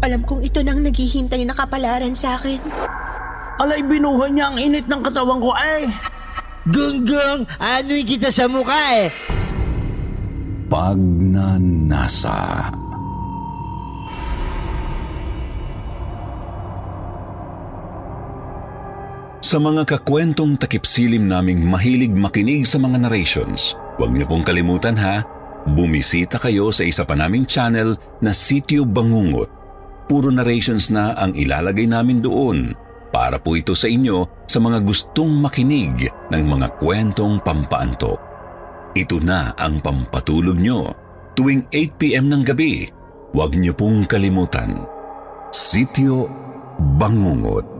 Alam kong ito nang naghihintay na kapalaran sa akin. Alay, binuhay niya ang init ng katawan ko ay. Gunggong, ano'y kita sa mukha eh. Pagnanasa. Sa mga kakwentong takipsilim naming mahilig makinig sa mga narrations, huwag niyo pong kalimutan ha, bumisita kayo sa isa pa naming channel na Sityo Bangungot. Puro narrations na ang ilalagay namin doon para po ito sa inyo sa mga gustong makinig ng mga kwentong pampaanto. Ito na ang pampatulog nyo tuwing 8pm ng gabi. Huwag niyo pong kalimutan. Sityo Bangungot.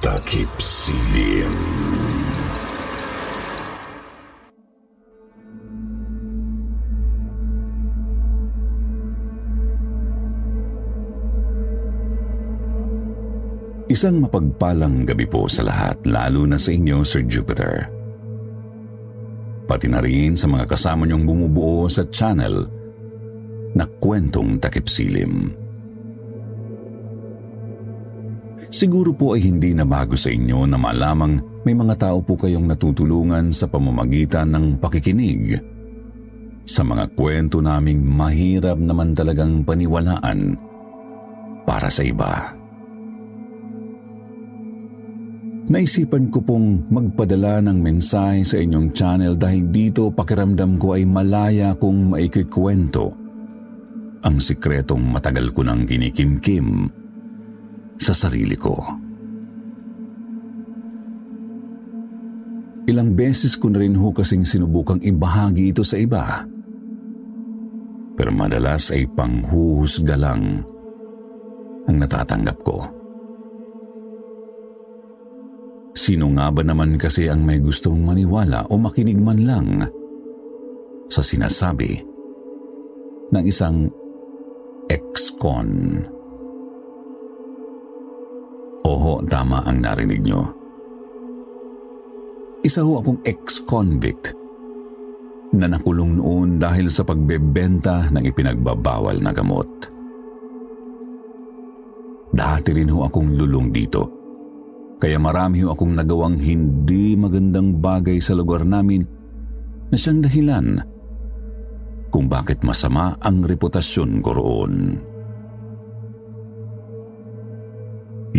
takip silim. Isang mapagpalang gabi po sa lahat, lalo na sa inyo, Sir Jupiter. Pati na rin sa mga kasama niyong bumubuo sa channel na kwentong takip silim. Siguro po ay hindi na bago sa inyo na malamang may mga tao po kayong natutulungan sa pamamagitan ng pakikinig. Sa mga kwento naming mahirap naman talagang paniwalaan para sa iba. Naisipan ko pong magpadala ng mensahe sa inyong channel dahil dito pakiramdam ko ay malaya kong maikikwento ang sikretong matagal ko nang kinikimkim sa sarili ko. Ilang beses ko na rin ho kasing sinubukang ibahagi ito sa iba. Pero madalas ay panghuhusga lang ang natatanggap ko. Sino nga ba naman kasi ang may gustong maniwala o makinig man lang sa sinasabi ng isang ex-con? Oho, tama ang narinig nyo. Isa ho akong ex-convict na nakulong noon dahil sa pagbebenta ng ipinagbabawal na gamot. Dati rin ho akong lulong dito kaya marami ho akong nagawang hindi magandang bagay sa lugar namin na siyang dahilan kung bakit masama ang reputasyon ko roon.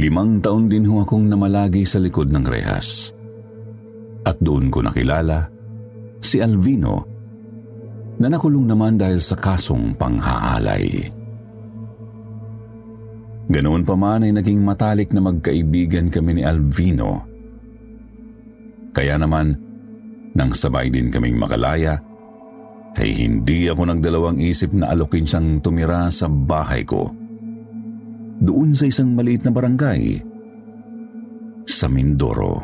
Limang taon din ho akong namalagi sa likod ng rehas. At doon ko nakilala si Alvino na nakulong naman dahil sa kasong panghahalay. Ganoon pa man ay naging matalik na magkaibigan kami ni Alvino. Kaya naman, nang sabay din kaming makalaya, ay hindi ako nagdalawang isip na alokin siyang tumira sa bahay ko. Doon sa isang maliit na barangay sa Mindoro.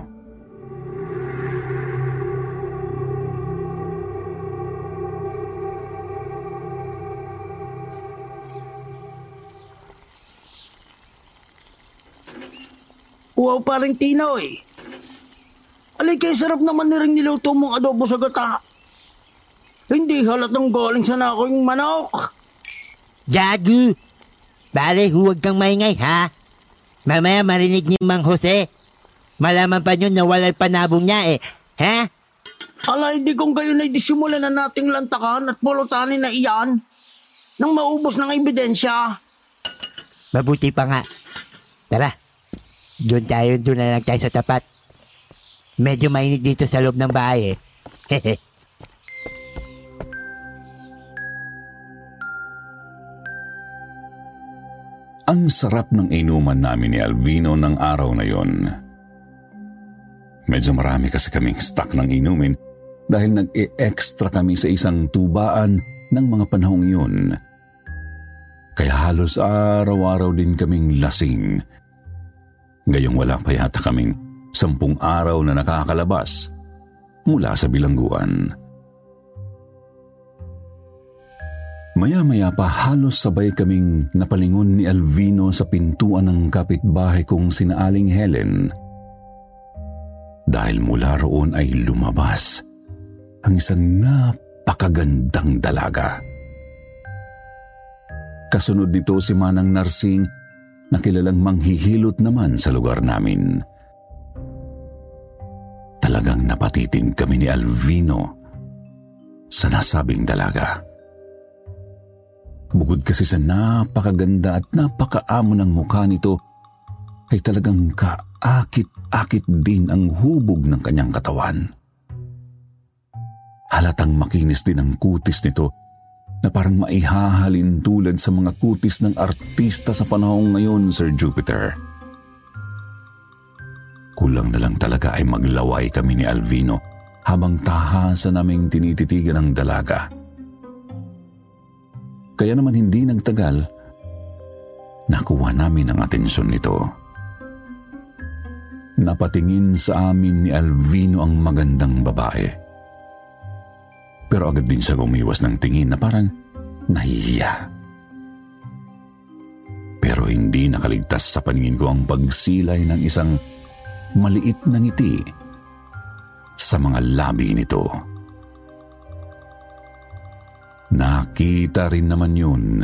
Wow, paring Tinoy. Alay kay sarap naman ni rin niluto mong adobo sa gata. Hindi halatang galing sa nako yung manok. Gago! Pare, huwag kang maingay, ha? Mamaya marinig ni Mang Jose. Malaman pa nyo na walay panabong niya, eh. Ha? Ala, hindi kong kayo na disimula na nating lantakan at pulutanin na iyan nang maubos ng ebidensya. Mabuti pa nga. Tara, doon tayo, doon na lang tayo sa tapat. Medyo mainit dito sa loob ng bahay, eh. Hehe. Ang sarap ng inuman namin ni Alvino ng araw na yon. Medyo marami kasi kaming stock ng inumin dahil nag-e-extra kami sa isang tubaan ng mga panahong yun. Kaya halos araw-araw din kaming lasing. Gayong wala pa yata kaming sampung araw na nakakalabas mula sa bilangguan. Maya-maya pa halos sabay kaming napalingon ni Alvino sa pintuan ng kapitbahay kong sinaaling Helen. Dahil mula roon ay lumabas ang isang napakagandang dalaga. Kasunod nito si Manang Narsing na kilalang manghihilot naman sa lugar namin. Talagang napatiting kami ni Alvino sa nasabing dalaga. Bukod kasi sa napakaganda at napakaamo ng mukha nito, ay talagang kaakit-akit din ang hubog ng kanyang katawan. Halatang makinis din ang kutis nito na parang maihahalin tulad sa mga kutis ng artista sa panahong ngayon, Sir Jupiter. Kulang na lang talaga ay maglaway kami ni Alvino habang tahasa naming tinititigan ng dalaga. Kaya naman hindi nagtagal, nakuha namin ang atensyon nito. Napatingin sa amin ni Alvino ang magandang babae. Pero agad din siya umiwas ng tingin na parang nahihiya. Pero hindi nakaligtas sa paningin ko ang pagsilay ng isang maliit na ngiti sa mga labi nito. Nakita rin naman yun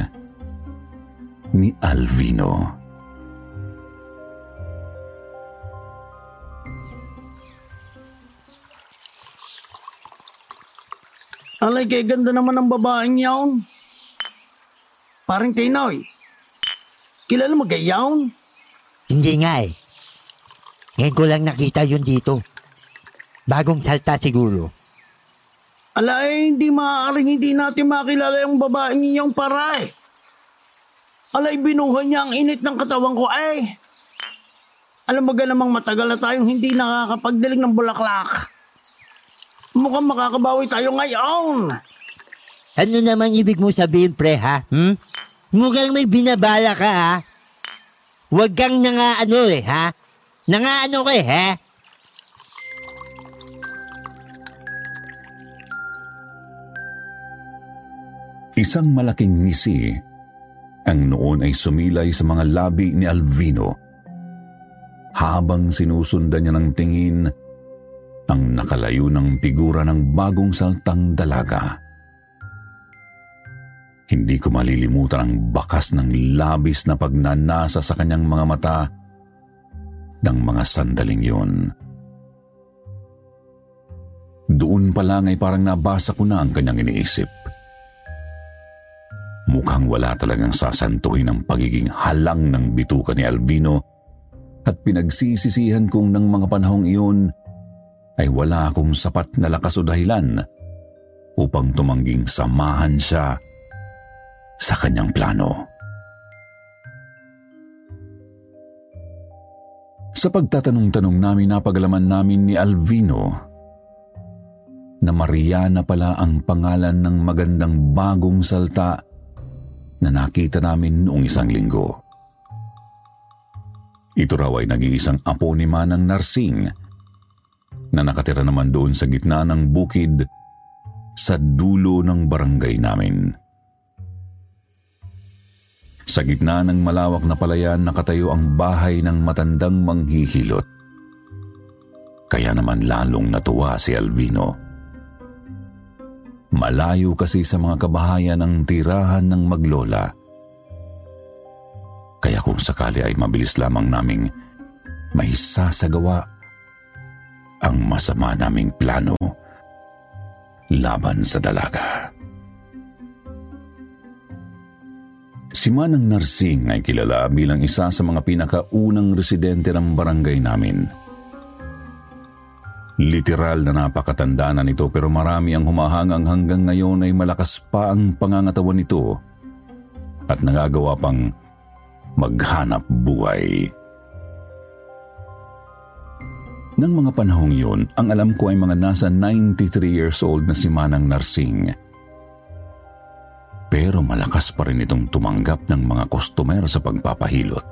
ni Alvino. Alay kay ganda naman ng babaeng yaon. Paring Tinoy. Kilala mo gayaon? Hindi nga, eh. Ngayon ko lang nakita yun dito. Bagong salta siguro. Ala eh, hindi maaaring hindi natin makilala yung babaeng iyong paray. Alay, binuhan niya ang init ng katawan ko eh. Alam mo namang matagal na tayong hindi nakakapagdilig ng bulaklak. Mukhang makakabawi tayo ngayon. Ano naman ibig mo sabihin, pre, ha? Hmm? Mukhang may binabala ka, ha? Huwag kang nangaano eh, ha? Nangaano ka eh, ha? Isang malaking ngisi ang noon ay sumilay sa mga labi ni Alvino. Habang sinusundan niya ng tingin ang nakalayo ng figura ng bagong saltang dalaga. Hindi ko malilimutan ang bakas ng labis na pagnanasa sa kanyang mga mata ng mga sandaling yun. Doon pa lang ay parang nabasa ko na ang kanyang iniisip. Mukhang wala talagang sasantuhin ang pagiging halang ng bituka ni Alvino at pinagsisisihan kong ng mga panahong iyon ay wala akong sapat na lakas o dahilan upang tumangging samahan siya sa kanyang plano. Sa pagtatanong-tanong namin napagalaman namin ni Alvino na Mariana pala ang pangalan ng magandang bagong salta na nakita namin noong isang linggo. Ito raw ay nag-iisang apo ni Manang Narsing na nakatira naman doon sa gitna ng bukid sa dulo ng barangay namin. Sa gitna ng malawak na palayan nakatayo ang bahay ng matandang manghihilot. Kaya naman lalong natuwa si Alvino. Malayo kasi sa mga kabahayan ang tirahan ng maglola. Kaya kung sakali ay mabilis lamang naming may sasagawa ang masama naming plano laban sa dalaga. Si Manang Narsing ay kilala bilang isa sa mga pinakaunang residente ng barangay namin. Literal na napakatanda na nito pero marami ang humahangang hanggang ngayon ay malakas pa ang pangangatawan nito at nagagawa pang maghanap buhay. Nang mga panahong yun, ang alam ko ay mga nasa 93 years old na si Manang Narsing. Pero malakas pa rin itong tumanggap ng mga customer sa pagpapahilot.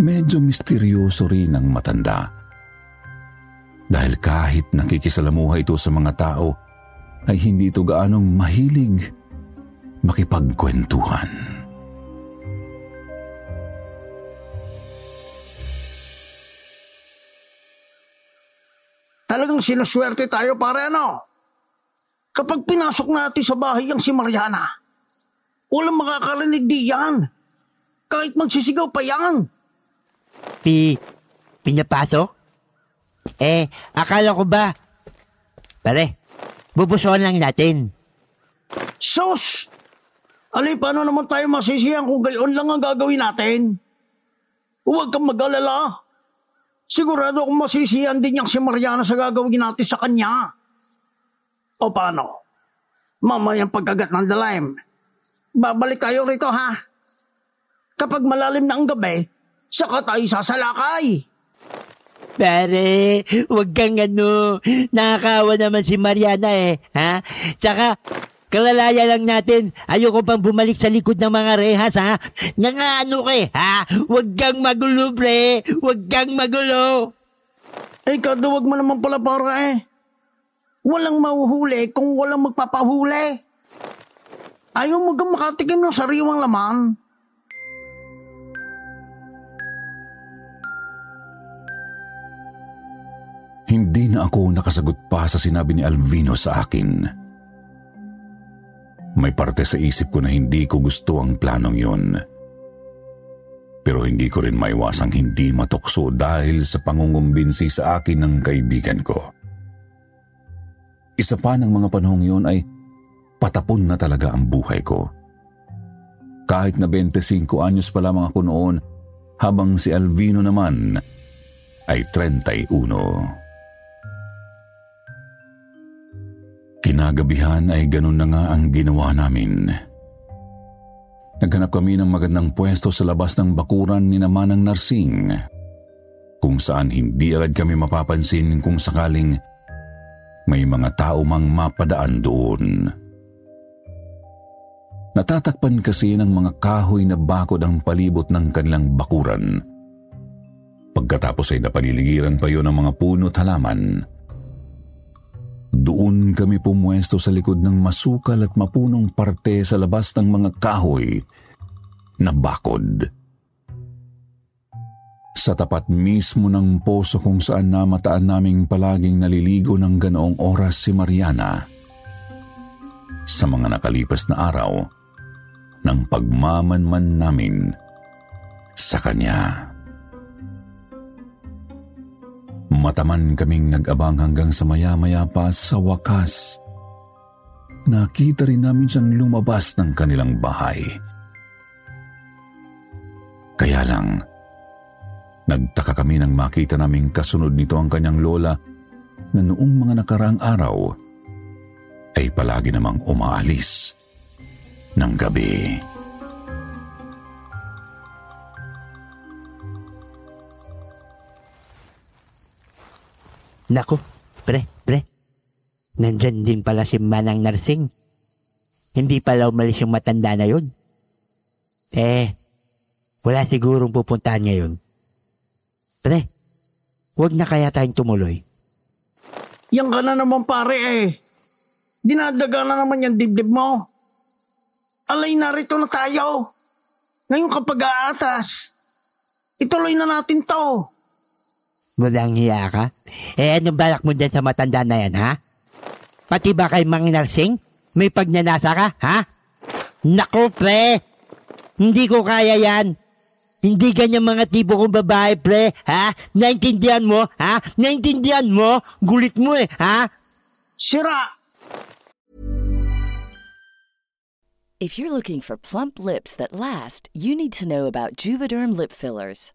Medyo misteryoso rin ang matanda dahil kahit nakikisalamuha ito sa mga tao, ay hindi ito gaanong mahilig makipagkwentuhan. Talagang sinaswerte tayo pare ano? Kapag pinasok natin sa bahay ang si Mariana, walang makakarinig di yan. Kahit magsisigaw pa yan. Pi, pinapasok? Eh, akala ko ba? Pare, bubusuan lang natin. Sus! Alay, paano naman tayo masisiyan kung gayon lang ang gagawin natin? Huwag kang mag-alala. Sigurado akong masisiyan din niyang si Mariana sa gagawin natin sa kanya. O paano? Mamayang pagkagat ng dalaim. Babalik tayo rito ha. Kapag malalim na ang gabi, saka tayo sasalakay. Pare, wag kang ano. Nakakawa naman si Mariana eh. Ha? Tsaka, kalalaya lang natin. Ayoko pang bumalik sa likod ng mga rehas, ha? Nga ano ka eh, ha? Wag kang magulo, pre. Wag kang magulo. Eh, kaduwag mo naman pala para eh. Walang mahuhuli kung walang magpapahuli. Ayaw mo kang ng sariwang laman. Na ako nakasagot pa sa sinabi ni Alvino sa akin. May parte sa isip ko na hindi ko gusto ang planong yun. Pero hindi ko rin maiwasang hindi matukso dahil sa pangungumbinsi sa akin ng kaibigan ko. Isa pa ng mga panahong yun ay patapon na talaga ang buhay ko. Kahit na 25 anyos pa lamang ako noon, habang si Alvino naman ay 31. Kinagabihan ay ganun na nga ang ginawa namin. Naghanap kami ng magandang pwesto sa labas ng bakuran ni naman ng narsing, kung saan hindi agad kami mapapansin kung sakaling may mga tao mang mapadaan doon. Natatakpan kasi ng mga kahoy na bakod ang palibot ng kanilang bakuran. Pagkatapos ay napaliligiran pa yon ng mga puno't halaman. Doon kami pumwesto sa likod ng masukal at mapunong parte sa labas ng mga kahoy na bakod. Sa tapat mismo ng poso kung saan namataan naming palaging naliligo ng ganoong oras si Mariana. Sa mga nakalipas na araw, ng pagmamanman namin sa kanya. Mataman kaming nag-abang hanggang sa maya-maya pa sa wakas. Nakita rin namin siyang lumabas ng kanilang bahay. Kaya lang, nagtaka kami nang makita naming kasunod nito ang kanyang lola na noong mga nakaraang araw ay palagi namang umaalis ng gabi. Nako, Pre, pre. Nandyan din pala si Manang Narsing. Hindi pala umalis yung matanda na yun. Eh, wala sigurong pupuntahan ngayon. Pre, huwag na kaya tayong tumuloy. Yan ka na naman pare eh. Dinadaga na naman yung dibdib mo. Alay narito na tayo. Ngayon kapag aatas, ituloy na natin to. Walang hiya ka? Eh, anong balak mo dyan sa matanda na yan, ha? Pati ba kay Mang Narsing? May pagnanasa ka, ha? Nako, pre! Hindi ko kaya yan. Hindi ganyan mga tipo kong babae, pre, ha? Naintindihan mo, ha? Naintindihan mo? Gulit mo eh, ha? Sira! If you're looking for plump lips that last, you need to know about Juvederm lip fillers.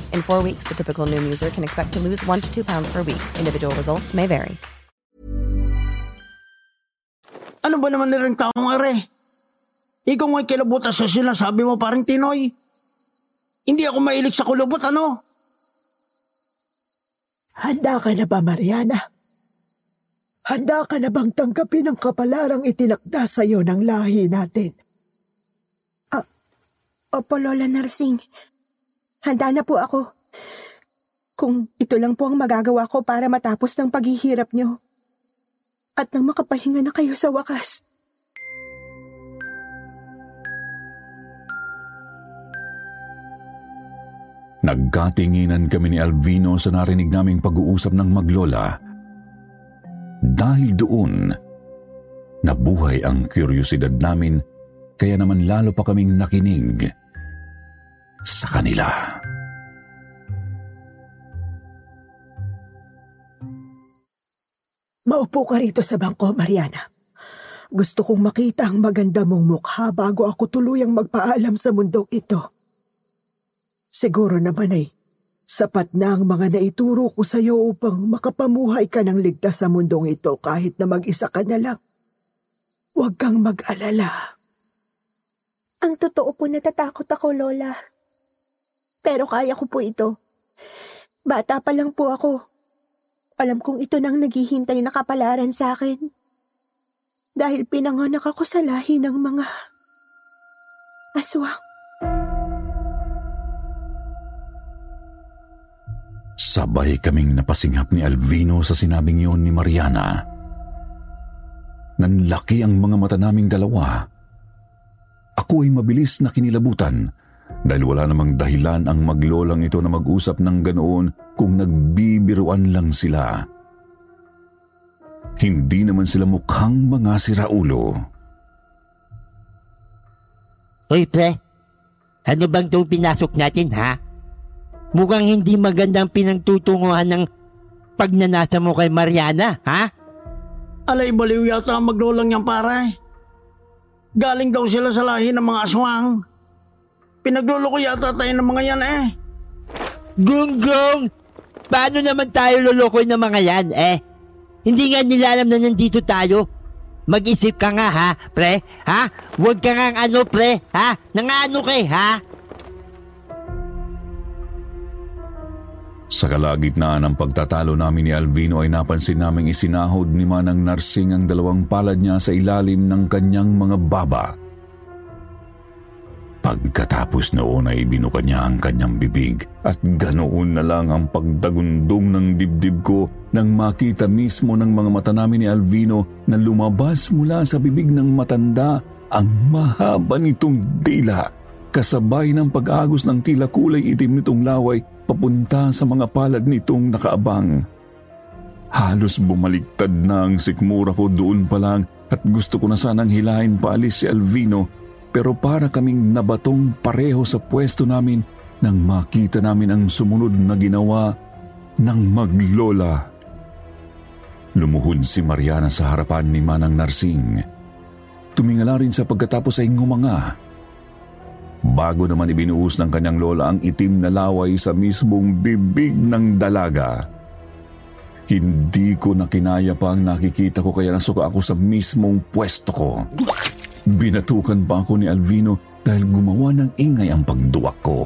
In four weeks, the typical Noom user can expect to lose one to two pounds per week. Individual results may vary. Ano ba naman nilang taong are? Ikaw nga'y kilabutas sa sinasabi mo parang Tinoy. Hindi ako mailig sa kulubot, ano? Handa ka na ba, Mariana? Handa ka na bang tanggapin ang kapalarang itinakda sa iyo ng lahi natin? Opo, Lola Narsing. Handa na po ako. Kung ito lang po ang magagawa ko para matapos ng paghihirap niyo. At nang makapahinga na kayo sa wakas. Nagkatinginan kami ni Alvino sa narinig naming pag-uusap ng maglola. Dahil doon, nabuhay ang kuryosidad namin kaya naman lalo pa kaming nakinig sa kanila. Maupo ka rito sa bangko, Mariana. Gusto kong makita ang maganda mong mukha bago ako tuluyang magpaalam sa mundong ito. Siguro naman ay sapat na ang mga naituro ko sa iyo upang makapamuhay ka ng ligtas sa mundong ito kahit na mag-isa ka na lang. Huwag kang mag-alala. Ang totoo po natatakot ako, Lola. Pero kaya ko po ito. Bata pa lang po ako. Alam kong ito nang naghihintay na kapalaran sa akin. Dahil pinanganak ako sa lahi ng mga aswang. Sabay kaming napasinghap ni Alvino sa sinabing yun ni Mariana. Nanlaki ang mga mata naming dalawa. Ako ay mabilis na kinilabutan dahil wala namang dahilan ang maglolang ito na mag-usap ng ganoon kung nagbibiruan lang sila. Hindi naman sila mukhang mga siraulo. Hoy, pre. Ano bang itong pinasok natin, ha? Mukhang hindi magandang pinagtutunguhan ng pagnanasa mo kay Mariana, ha? Alay baliw yata ang maglolang niyang pare. Galing daw sila sa lahi ng mga aswang. Pinagluloko yata tayo ng mga yan eh. Gunggong! Paano naman tayo lulukoy ng mga yan, eh? Hindi nga nila alam na nandito tayo. mag-isip ka nga ha, pre. Ha? Huwag ka nga ano, pre. Ha? Nangano kay, ha? Sa kalagitnaan ng pagtatalo namin ni Alvino ay napansin naming isinahod ni Manang Narsing ang dalawang palad niya sa ilalim ng kanyang mga baba. Pagkatapos noon ay binuka niya ang kanyang bibig at ganoon na lang ang pagdagundong ng dibdib ko nang makita mismo ng mga mata namin ni Alvino na lumabas mula sa bibig ng matanda ang mahaba nitong dila kasabay ng pag-agos ng tila kulay itim nitong laway papunta sa mga palad nitong nakaabang. Halos bumaliktad na ang sikmura ko doon pa lang at gusto ko na sanang hilahin paalis si Alvino pero para kaming nabatong pareho sa pwesto namin nang makita namin ang sumunod na ginawa ng maglola. Lumuhod si Mariana sa harapan ni Manang Narsing. Tumingala rin sa pagkatapos ay ngumanga. Bago naman ibinuhos ng kanyang lola ang itim na laway sa mismong bibig ng dalaga. Hindi ko na kinaya pa ang nakikita ko kaya nasuka ako sa mismong pwesto ko. Binatukan pa ako ni Alvino dahil gumawa ng ingay ang pagduwak ko.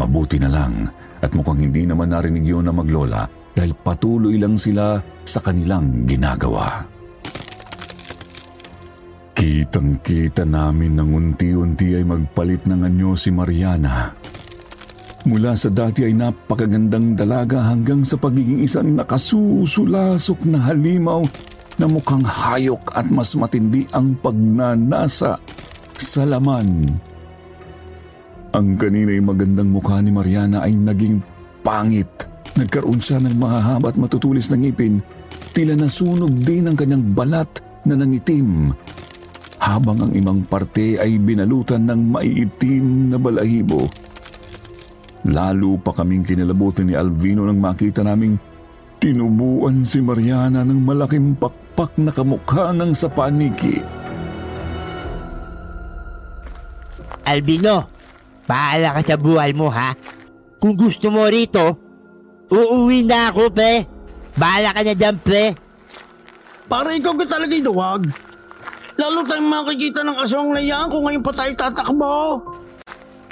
Mabuti na lang at mukhang hindi naman narinig yun na maglola dahil patuloy lang sila sa kanilang ginagawa. Kitang-kita namin nang unti-unti ay magpalit ng anyo si Mariana. Mula sa dati ay napakagandang dalaga hanggang sa pagiging isang nakasusulasok na halimaw na mukhang hayok at mas matindi ang pagnanasa sa laman. Ang kanina'y magandang mukha ni Mariana ay naging pangit. Nagkaroon siya ng mahahaba at matutulis na ngipin. Tila nasunog din ang kanyang balat na nangitim habang ang imang parte ay binalutan ng maiitim na balahibo. Lalo pa kaming kinalabutan ni Alvino nang makita naming tinubuan si Mariana ng malaking pakpak na kamukha ng sa paniki. Albino, paala ka sa buhay mo ha. Kung gusto mo rito, uuwi na ako, pre. Bahala ka na dyan, pre. Para ikaw ka talaga inuwag. Lalo tayong makikita ng aswang na yan kung ngayon pa tayo tatakbo.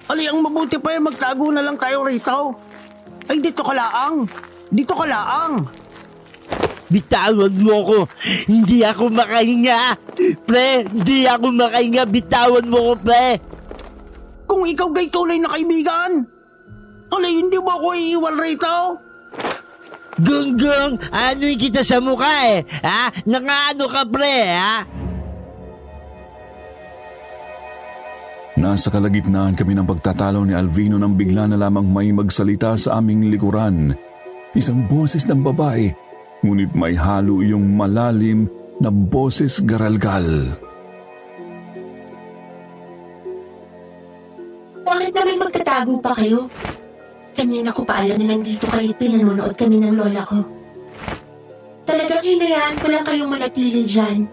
Ali, ang mabuti pa yung magtago na lang tayo rito. Ay, dito ka laang. Dito ka laang. Bitawan mo ako. Hindi ako makahinga. Pre, hindi ako makahinga. Bitawan mo ko, pre. Kung ikaw gay tunay na kaibigan. Ali, hindi mo ako iiwan rito. Gunggong, ano yung kita sa mukha eh? Ha? Nangano ka, pre, ha? Nasa kalagitnaan kami ng pagtatalo ni Alvino nang bigla na lamang may magsalita sa aming likuran. Isang boses ng babae, ngunit may halo yung malalim na boses garalgal. Bakit naman magtatago pa kayo? Kanina ko pa alam na nandito kayo pinanonood kami ng lola ko. Talagang hinayaan ko lang kayong manatili dyan.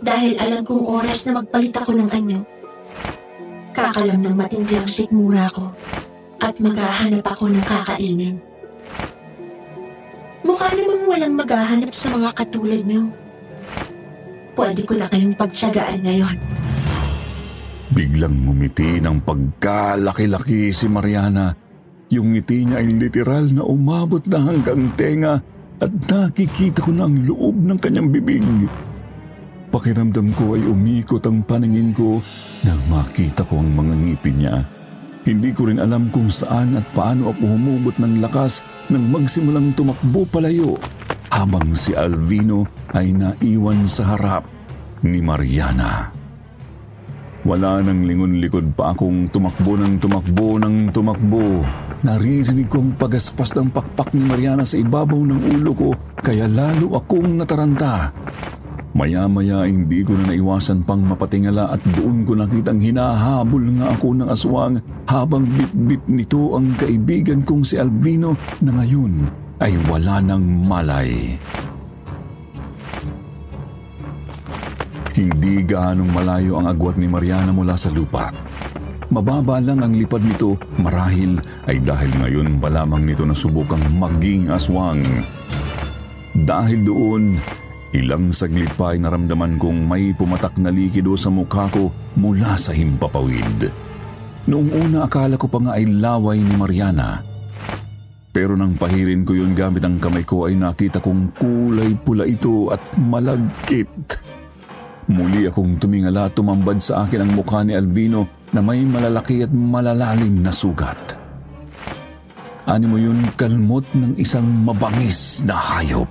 Dahil alam kong oras na magpalit ako ng anyo. Kakalam ng matindi ang sikmura ko at maghahanap ako ng kakainin. Mukha namang walang maghahanap sa mga katulad niyo. Pwede ko na kayong pagtsagaan ngayon. Biglang ngumiti ng pagkalaki-laki si Mariana. Yung ngiti niya ay literal na umabot na hanggang tenga at nakikita ko na ang loob ng kanyang bibig. Pakiramdam ko ay umikot ang paningin ko nang makita ko ang mga ngipin niya. Hindi ko rin alam kung saan at paano ako humubot ng lakas nang magsimulang tumakbo palayo habang si Alvino ay naiwan sa harap ni Mariana. Wala nang lingon-likod pa akong tumakbo ng tumakbo ng tumakbo. Naririnig ko ang pagaspas ng pakpak ni Mariana sa ibabaw ng ulo ko kaya lalo akong nataranta. Maya-maya hindi ko na naiwasan pang mapatingala at doon ko nakitang hinahabol nga ako ng aswang habang bit-bit nito ang kaibigan kong si Alvino na ngayon ay wala ng malay. Hindi gaanong malayo ang agwat ni Mariana mula sa lupa. Mababa lang ang lipad nito marahil ay dahil ngayon pa lamang nito nasubukang maging aswang. Dahil doon, Ilang saglit pa ay naramdaman kong may pumatak na likido sa mukha ko mula sa himpapawid. Noong una akala ko pa nga ay laway ni Mariana. Pero nang pahirin ko yun gamit ang kamay ko ay nakita kong kulay pula ito at malagkit. Muli akong tumingala at tumambad sa akin ang mukha ni Albino na may malalaki at malalalim na sugat. Ani mo yun kalmot ng isang mabangis na hayop.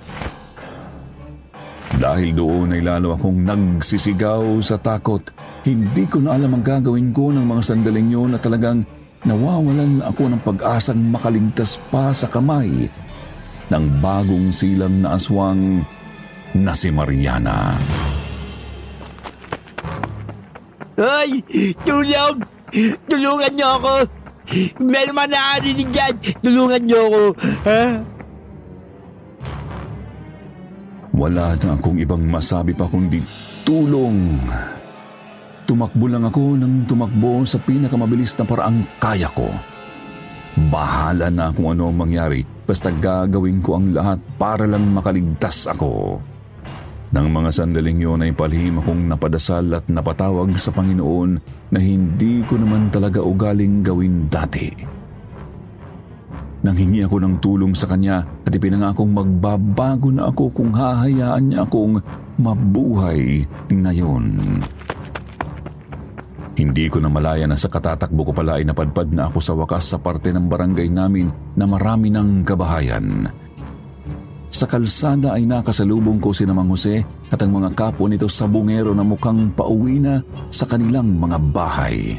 Dahil doon ay lalo akong nagsisigaw sa takot. Hindi ko na alam ang gagawin ko ng mga sandaling yun na talagang nawawalan ako ng pag-asang makaligtas pa sa kamay ng bagong silang na aswang na si Mariana. Ay! Tulong! Tulungan niyo ako! Meron man nakarinig dyan! Tulungan niyo ako! Ha? Wala na akong ibang masabi pa kundi tulong. Tumakbo lang ako ng tumakbo sa pinakamabilis na paraang kaya ko. Bahala na kung ano ang mangyari, basta gagawin ko ang lahat para lang makaligtas ako. Nang mga sandaling yun ay palihim akong napadasal at napatawag sa Panginoon na hindi ko naman talaga ugaling gawin dati. Nanghingi ako ng tulong sa kanya at ipinangakong magbabago na ako kung hahayaan niya akong mabuhay ngayon. Hindi ko na malaya na sa katatakbo ko pala ay napadpad na ako sa wakas sa parte ng barangay namin na marami ng kabahayan. Sa kalsada ay nakasalubong ko si Namang Jose at ang mga kapo nito sa bungero na mukhang pauwi na sa kanilang mga bahay.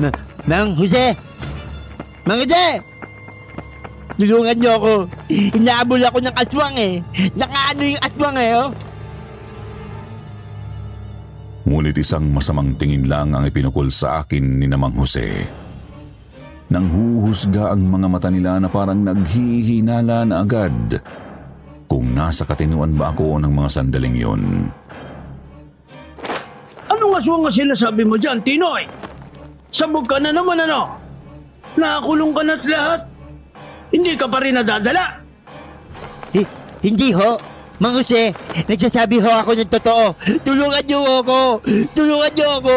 Ma- Mang Jose! Mang Jose! Tulungan niyo ako. Inaabol ako ng aswang eh. Nakaano yung aswang eh, oh. Ngunit isang masamang tingin lang ang ipinukol sa akin ni Namang Jose. Nang huhusga ang mga mata nila na parang naghihinala na agad kung nasa katinuan ba ako ng mga sandaling yon. Anong aswang nga sinasabi mo dyan, Tinoy? Sabog ka na naman ano? Nakakulong ka na't lahat. Hindi ka pa rin nadadala. Hi- hindi ho. Mang Jose, nagsasabi ho ako ng totoo. Tulungan niyo ako. Tulungan niyo ako.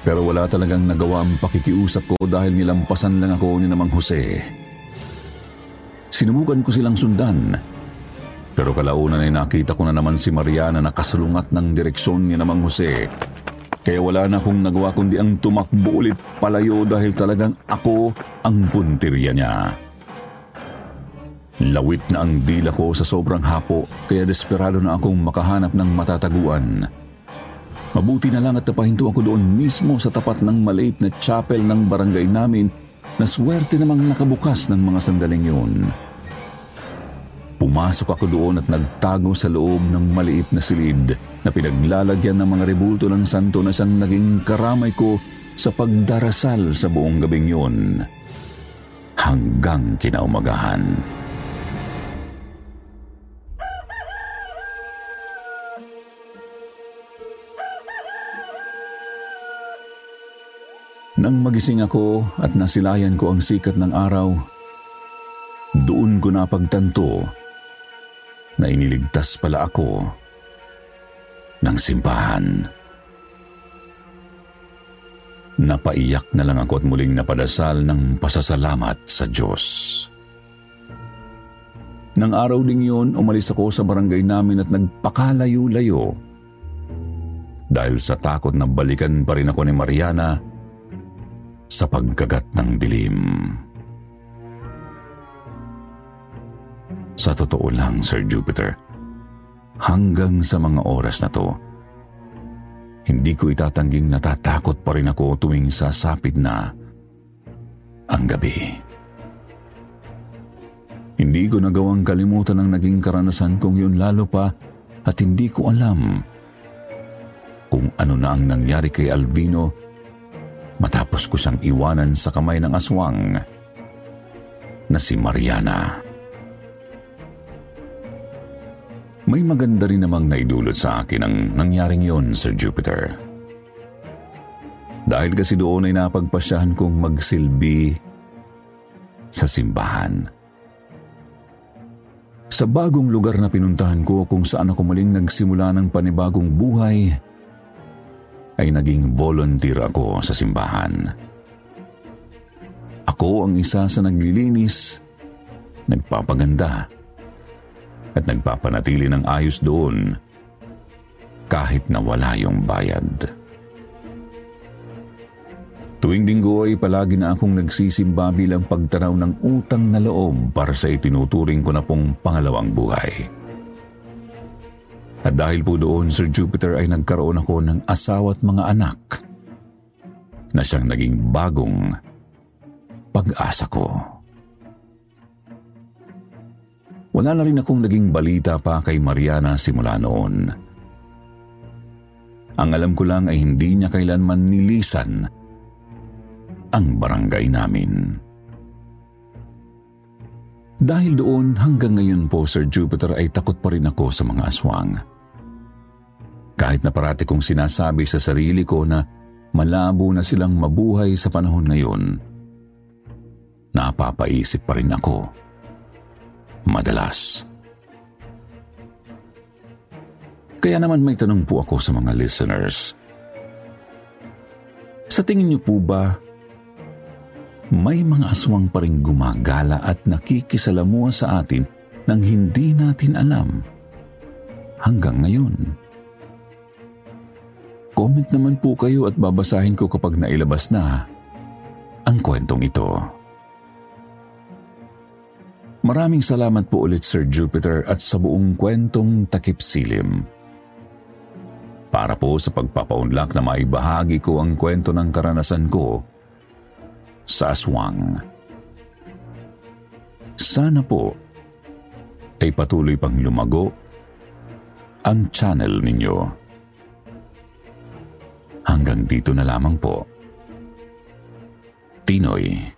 Pero wala talagang nagawa ang pakikiusap ko dahil nilampasan lang ako ni Namang Jose. Sinubukan ko silang sundan. Pero kalaunan ay nakita ko na naman si Mariana na kasalungat ng direksyon ni Namang Jose. Kaya wala na akong nagawa kundi ang tumakbo ulit palayo dahil talagang ako ang puntirya niya. Lawit na ang dila ko sa sobrang hapo kaya desperado na akong makahanap ng matataguan. Mabuti na lang at napahinto ako doon mismo sa tapat ng maliit na chapel ng barangay namin na swerte namang nakabukas ng mga sandaling yun. Pumasok ako doon at nagtago sa loob ng maliit na silid na pinaglalagyan ng mga rebulto ng santo na siyang naging karamay ko sa pagdarasal sa buong gabing yun. Hanggang kinaumagahan. Nang magising ako at nasilayan ko ang sikat ng araw, doon ko napagtanto na iniligtas pala ako ng simbahan. Napaiyak na lang ako at muling napadasal ng pasasalamat sa Diyos. Nang araw ding yun, umalis ako sa barangay namin at nagpakalayo-layo. Dahil sa takot na balikan pa rin ako ni Mariana sa pagkagat ng dilim. Sa totoo lang, Sir Jupiter, hanggang sa mga oras na to, hindi ko itatangging natatakot pa rin ako tuwing sasapit na ang gabi. Hindi ko nagawang kalimutan ang naging karanasan kong yun lalo pa at hindi ko alam kung ano na ang nangyari kay Alvino matapos ko siyang iwanan sa kamay ng aswang na si Mariana. May maganda rin namang naidulot sa akin ang nangyaring yon, Sir Jupiter. Dahil kasi doon ay napagpasyahan kong magsilbi sa simbahan. Sa bagong lugar na pinuntahan ko kung saan ako muling nagsimula ng panibagong buhay, ay naging volunteer ako sa simbahan. Ako ang isa sa naglilinis, nagpapaganda, at nagpapanatili ng ayos doon kahit na wala yung bayad. Tuwing linggo ay palagi na akong nagsisimba bilang pagtanaw ng utang na loob para sa itinuturing ko na pong pangalawang buhay. At dahil po doon, Sir Jupiter, ay nagkaroon ako ng asawa at mga anak na siyang naging bagong pag-asa ko. Wala na rin akong naging balita pa kay Mariana simula noon. Ang alam ko lang ay hindi niya kailanman nilisan ang barangay namin. Dahil doon hanggang ngayon po Sir Jupiter ay takot pa rin ako sa mga aswang. Kahit na parati kong sinasabi sa sarili ko na malabo na silang mabuhay sa panahon ngayon, napapaisip pa rin ako. Madalas. Kaya naman may tanong po ako sa mga listeners. Sa tingin niyo po ba may mga aswang pa rin gumagala at nakikisalamuha sa atin nang hindi natin alam hanggang ngayon. Comment naman po kayo at babasahin ko kapag nailabas na ang kwentong ito. Maraming salamat po ulit Sir Jupiter at sa buong kwentong takip silim. Para po sa pagpapaunlak na maibahagi ko ang kwento ng karanasan ko sa aswang. Sana po ay patuloy pang lumago ang channel ninyo. Hanggang dito na lamang po. Tinoy.